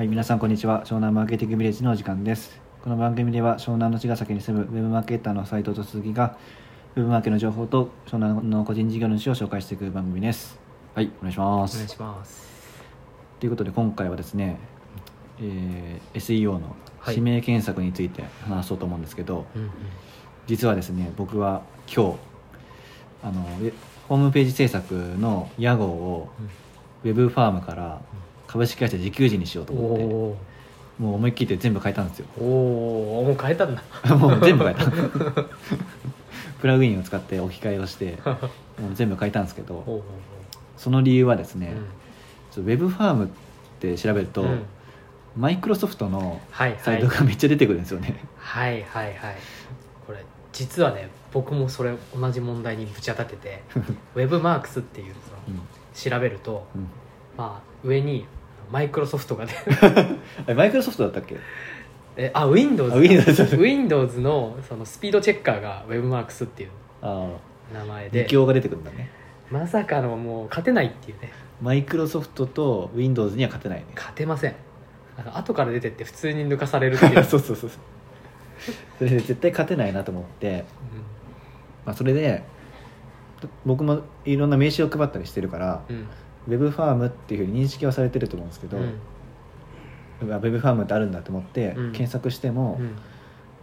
はい、皆さんこんにちは。湘南マーケティングビレッジのお時間です。この番組では湘南の茅ヶ崎に住むウェブマーケッターの斉藤と鈴木がウェブマーケの情報と湘南の個人事業主を紹介していく番組です。はい、お願いしまお願いす。しますということで今回はですね、えー SEO のはい指名検索について話そうと思うんですけど、うんうん実はですね、僕は今日あのえホームページ制作の屋号をウェブファームから株式会社自給人にしようとお思って、おもう思い切って全部変えたんですよ。ーおー。もう変えたんだ。もう全部変えた。プラグインを使って置き換えをして もう全部変えたんですけどその理由はですね、うん。ウェブファームって調べると、うん。マイクロソフトのサイトがめっちゃ出てくるんですよね、はいはいはい。これ実はね僕もそれ同じ問題にぶち当たっててウェブマークスっていうそのうん調べるとうん。まあ上にマイクロソフトが出る。あマイクロソフトだったっけ？えあ Windows あ Windows Windows のそのスピードチェッカーがウェブマークスっていうあ名前あで。2強が出てくるんだね。まさかのもう勝てないっていうね。マイクロソフトと Windows には勝てないね。勝てません。なんか後から出てって普通に抜かされるっていう。そうそうそうそう。それで絶対勝てないなと思って、まあ、それで僕もいろんな名刺を配ったりしてるから、うんうんウェブファームっていうふうに認識はされてると思うんですけど、うん。ウェブファームってあるんだと思ってうん。検索しても、うん。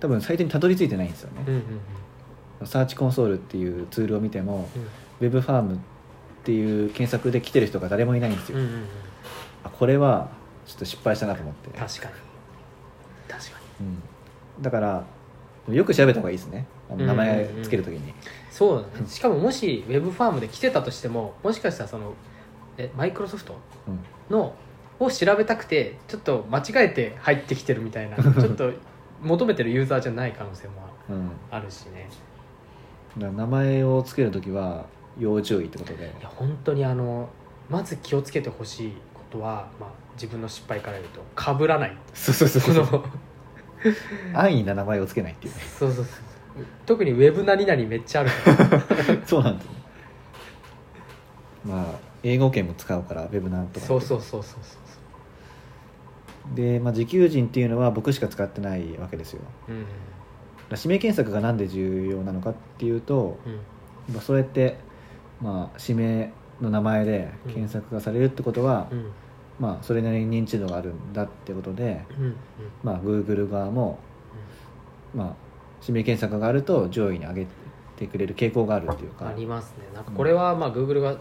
多分サイトにたどり着いてないんですよね、うんうんサーチコンソールっていうツールを見てもうん。ウェブファームっていう検索で来てる人が誰もいないんですよ、うんうんうん。あこれはちょっと失敗したなと思って、確かに。確かに。うん、だからよく調べた方がいいですね。名前うんうんうん。つけるときに、そうだね。しかももしウェブファームで来てたとしてももしかしたらそのえマイクロソフトうん。のを調べたくてちょっと間違えて入ってきてるみたいな。ちょっと求めてるユーザーじゃない可能性もうん。あるしね。だから名前をつけるときは要注意ってことで。いや本当にあのまず気をつけてほしいことは、まあ、自分の失敗から言うとかぶらない。そうそうそうこそう。の 安易な名前をつけないっていうね。そうそうそう特にウェブ何々めっちゃあるから。そうなんですよ。まあ英語圏も使うからウェブなんとかそうそうそうそうそうで、まあ、自給人っていうのは僕しか使ってないわけですよ。うん指名検索がなんで重要なのかっていうと、うん。まあ、そうやって、まあ、指名の名前で検索がされるってことは、うん。まあ、それなりに認知度があるんだってことで、うんうん。まあ、Google 側も、まあ、指名検索があると上位に上げてくれる傾向があるっていうか。ありますね。なんかこれはまあ Google が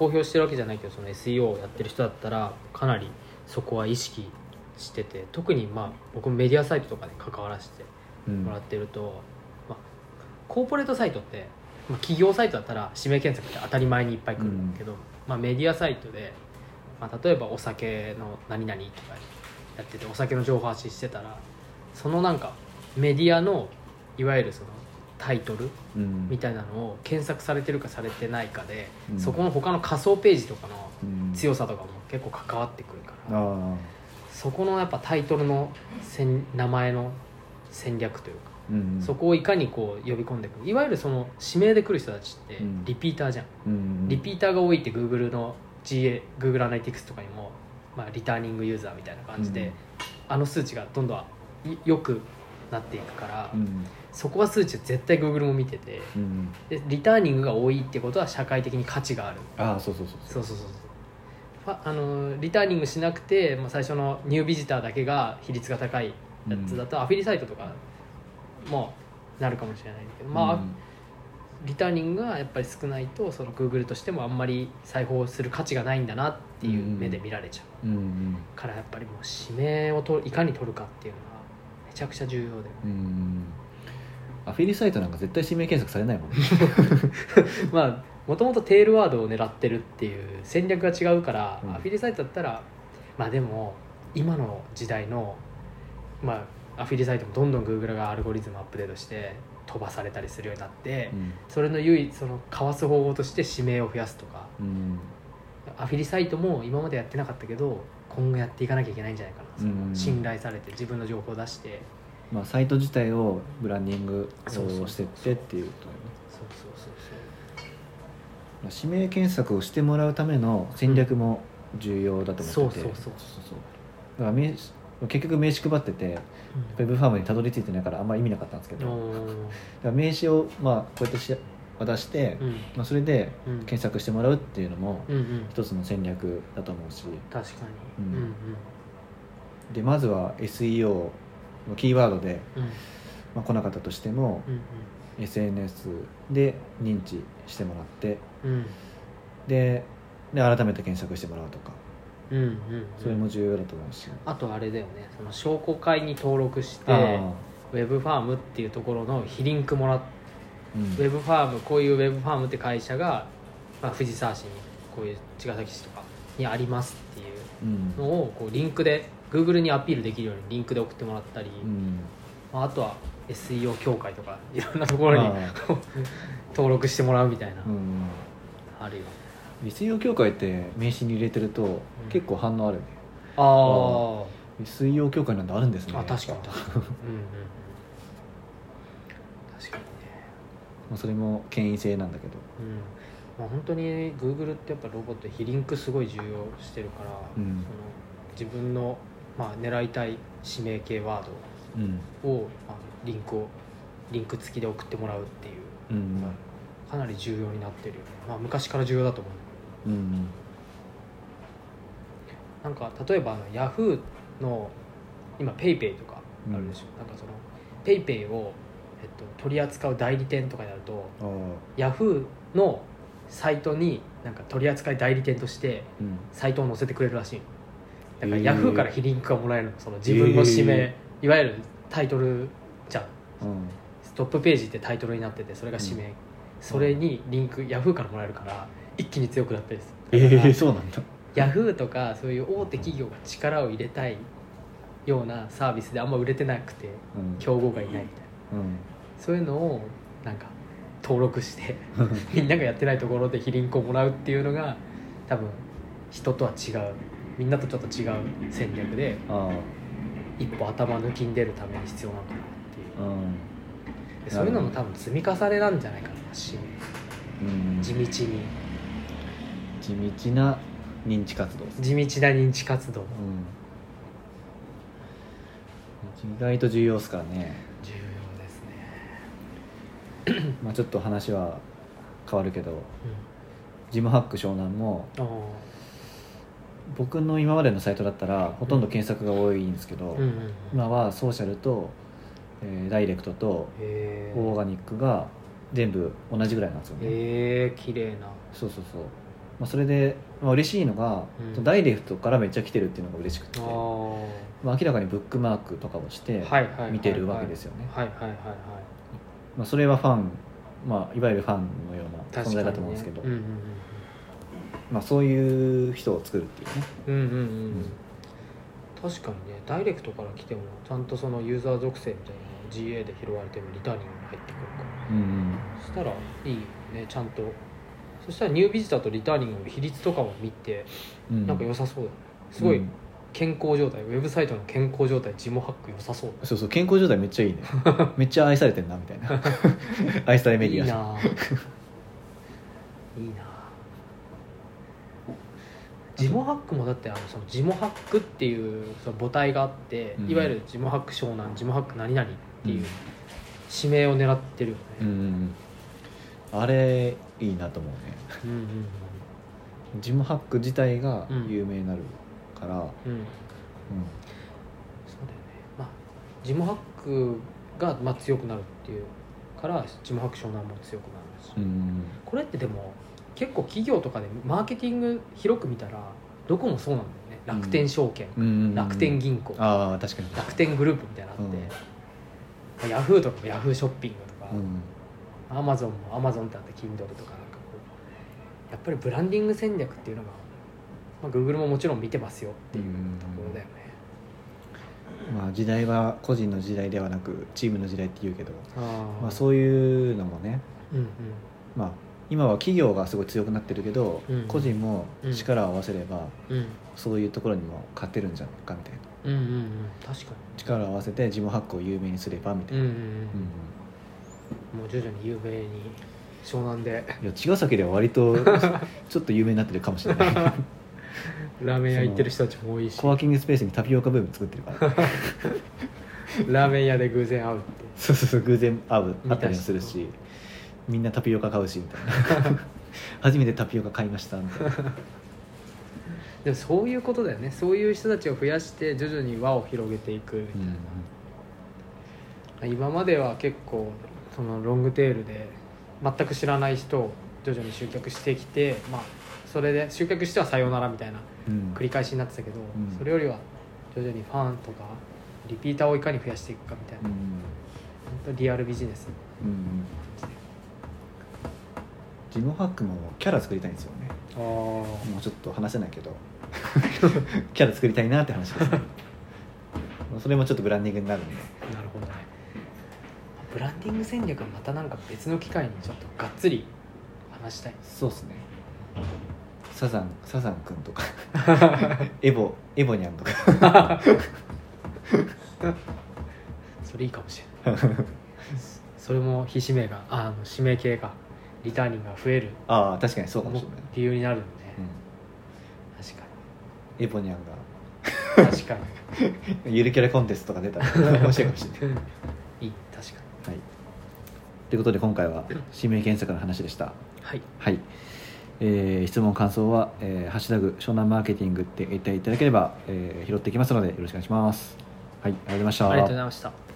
公表してるわけじゃないけどその SEO をやってる人だったらかなりそこは意識してて特にまあ僕もメディアサイトとかで関わらせてうん。もらってると、まあ、コーポレートサイトって、まあ、企業サイトだったら指名検索って当たり前にいっぱい来るんだけど、まあ、メディアサイトで、まあ、例えばお酒の何々とかやっててお酒の情報発信してたらそのなんかメディアのいわゆるそのタイトルうん。みたいなのを検索されてるかされてないかで、うん。そこの他の仮想ページとかのうん。強さとかも結構関わってくるから、ああ。そこのやっぱタイトルの戦名前の戦略というか、うんそこをいかにこう呼び込んでいくいわゆるその指名で来る人たちってうん。リピーターじゃん、うんリピーターが多いって Google の GA Google アナリティクスとかにも、まあ、 returning user みたいな感じで、うんあの数値がどんどんい良くなっていくから、うんそこは数値絶対 Google も見ててうんで returning が多いってことは社会的に価値がある。ああそうそうそうそう。そうそうそうあのリターニングしなくて、まあ、最初のニュービジターだけが比率が高いやつだと、アフィリサイトとかもなるかもしれないけど、まあうんリターニングがやっぱり少ないとその Google としてもあんまり裁縫する価値がないんだなっていう目で見られちゃう、うんうん。からやっぱりもう指名をといかに取るかっていうのはめちゃくちゃ重要でうんアフィリサイトなんか絶対指名検索されないもんね。まあもともとテールワードを狙ってるっていう戦略が違うから、うん。アフィリサイトだったらまあでも今の時代のまあアフィリサイトもどんどん Google がアルゴリズムアップデートして飛ばされたりするようになって、うん。それの唯一そのかわす方法として指名を増やすとかうん。アフィリサイトも今までやってなかったけど今後やっていかなきゃいけないんじゃないかな、そのうん。信頼されて自分の情報を出してまあ、サイト自体をブランディングをしてってっていうことだよね指名検索をしてもらうための戦略も重要だと思ってて、そうそうそうそうから名刺結局名刺配っててウェブファームにたどり着いてないからあんま意味なかったんですけど、だから名刺をまあこうやってし渡して、うん。まあ、それでうん。検索してもらうっていうのもうんうん。一つの戦略だと思うし。確かに。うん。うんうん。でまずは SEO のキーワードで、うん。まあ、来なかったとしてもうん SNS で認知してもらってうん。うんでで改めて検索してもらうとかうんうんそれも重要だと思うし、あとあれだよね。その商工会に登録してあウェブファームっていうところの非リンクもらっーうん。ウェブファームこういうウェブファームって会社が、まあ、藤沢市にこういう茅ヶ崎市とかにありますっていううん。のをこうリンクで Google にアピールできるようにリンクで送ってもらったり、うん。まあ、あとは SEO 協会とか いろんなところにあ 登録してもらうみたいな、うんあるよ。ね SEO 協会って名刺に入れてると結構反応あるね、あー。SEO 協会なんてあるんですね。あ確かに確かに。うんうんうん。確かにね。まあそれも権威性なんだけど。うん。まあ、本当に Google ってやっぱロボット非リンクすごい重要してるから、うん。その自分の、まあ、狙いたい指名系ワーうんドを、まあ、リンクをリンク付きで送ってもらうっていううんかなり重要になってるよね、まあ、昔から重要だと思う。うんなんか例えばあの Yahoo の今 PayPay とかあるでしょ、なんかその PayPay を、えっと、取り扱う代理店とかになるとああ。Yahoo のサイトになんか取り扱い代理店としてうん。サイトを載せてくれるらしいのだからヤフーから非リンクがもらえるの。その自分の指名、へいわゆるタイトルじゃん。うん。トップページってタイトルになっててそれが指名、それにリンクヤフーからもらえるから一気に強くなったりす。えるえそうなんだ。ヤフーとかそういう大手企業が力を入れたいようなサービスであんま売れてなくてうん。競合がいないみたいな。そういうのをなんか登録してうん みんながやってないところで非リンクをもらうっていうのが多分人とは違うみんなとちょっと違う戦略であ一歩頭抜きに出るために必要なのかなっていう。あうん。でそういうのも多分積み重ねなんじゃないかなしうん。地道に。地道な認知活動。地道な認知活動。うん。意外と重要ですからね、重要ですね。まあ、ちょっと話は変わるけどジムハック湘南もうんあ僕の今までのサイトだったらほとんど検索が多いんですけど、あうんうんうん。今はソーシャルと、えーダイレクトとへオーガニックが全部同じぐらいなんですよね、え綺麗な。そうそうそう、まあ、それで、まあ嬉しいのが、うん。ダイレクトからめっちゃ来てるっていうのが嬉しくて。あ、あまあ、明らかにブックマークとかをして見てるわけですよね、はいはいはいはい。まあ、それはファン、まあ、いわゆるファンのような存在だと思うんですけど、うんうんまあ、そういう人を作るっていうね。うんうんうん。うん。うんうん確かにねダイレクトから来てもちゃんとそのユーザー属性みたいな GA で拾われてもリターニングに入ってくるから。うんそしたらいいよねちゃんと。そしたらニュービジターとリターニングの比率とかも見てうん。なんか良さそうだね。すごいうん。健康状態ウェブサイトの健康状態ジモハック良さそうそうそう健康状態めっちゃいいね。めっちゃ愛されてんなみたいな。愛されメディア。いいなぁ。いいなぁジモハックもだってあのそのジモハックっていうその母体があって、うん。いわゆるジモハック湘南ジモハック何々っていう指名を狙ってるよね、うんうんあれいいなと思うね。うんうんジムハック自体が有名になるから、うん。そうだよね。まあジモハックがまあ強くなるっていうからジモハック湘南も強くなるし、うん。これってでも結構企業とかでマーケティング広く見たらどこもそうなんだよね。楽天証券、うんうんうん楽天銀行、ああ確かに。楽天グループみたいなのあって、ヤフーとかもヤフーショッピングとか、うん。アマゾンもアマゾンってあって Kindle とかなんかこう。やっぱりブランディング戦略っていうのが、まあ、Google ももちろん見てますよっていうところだよね、まあ時代は個人の時代ではなくチームの時代って言うけど、あー。まあ、そういうのもね。うんうん。まあ今は企業がすごい強くなってるけど、うん。個人も力を合わせれば、うん。そういうところにも勝てるんじゃないかみたいな。うんうんうん。確か力を合わせてジムハックを有名にすればみたいな、にうんうんうん。うん。もう徐々に有名に湘南で。いや茅ヶ崎では割と ちょっと有名になってるかもしれない、ラーメン屋行ってる人たちも多いし。コワーキングスペースにタピオカブーム作ってるから。ラーメン屋で偶然会うってそうそうそう偶然会う見た会ったりもするしみんなタピオカ買うしみたいな。初めてタピオカ買いましたみたいな。でもそういうことだよね。そういう人たちを増やして徐々に輪を広げていく。みたいな、今までは結構そのロングテールで全く知らない人を徐々に集客してきてまあそれで集客してはさようならみたいなうん。繰り返しになってたけど、ん。それよりは徐々にファンとかリピーターをいかに増やしていくかみたいな、うん。本当リアルビジネスうんジムハックもキャラ作りたいんですよね。ああもうちょっと話せないけど。キャラ作りたいなって話ですね。それもちょっとブランディングになるんで。なるほどね。ブランディング戦略はまたなんか別の機会にちょっとがっつり話したい。そうっすね。サザンサザン君とか。エボエボニャンとか。それいいかもしれない。それも非指名がああの指名系がリターニングが増えるああ確かにそうかもしれない、理由になるのね、う確かん、エボニャンに確かが ゆるキャラコンテストとか出たら面白いかもしれない、に いい確かはい、ということで今回は指名検索の話でした。にはい。はい、えー質問感想は、えーハッシュタグ湘南マーケティング」って言っていただければ、えー拾っていきますのでよろしくお願いします。はいありがとうございました。ありがとうございました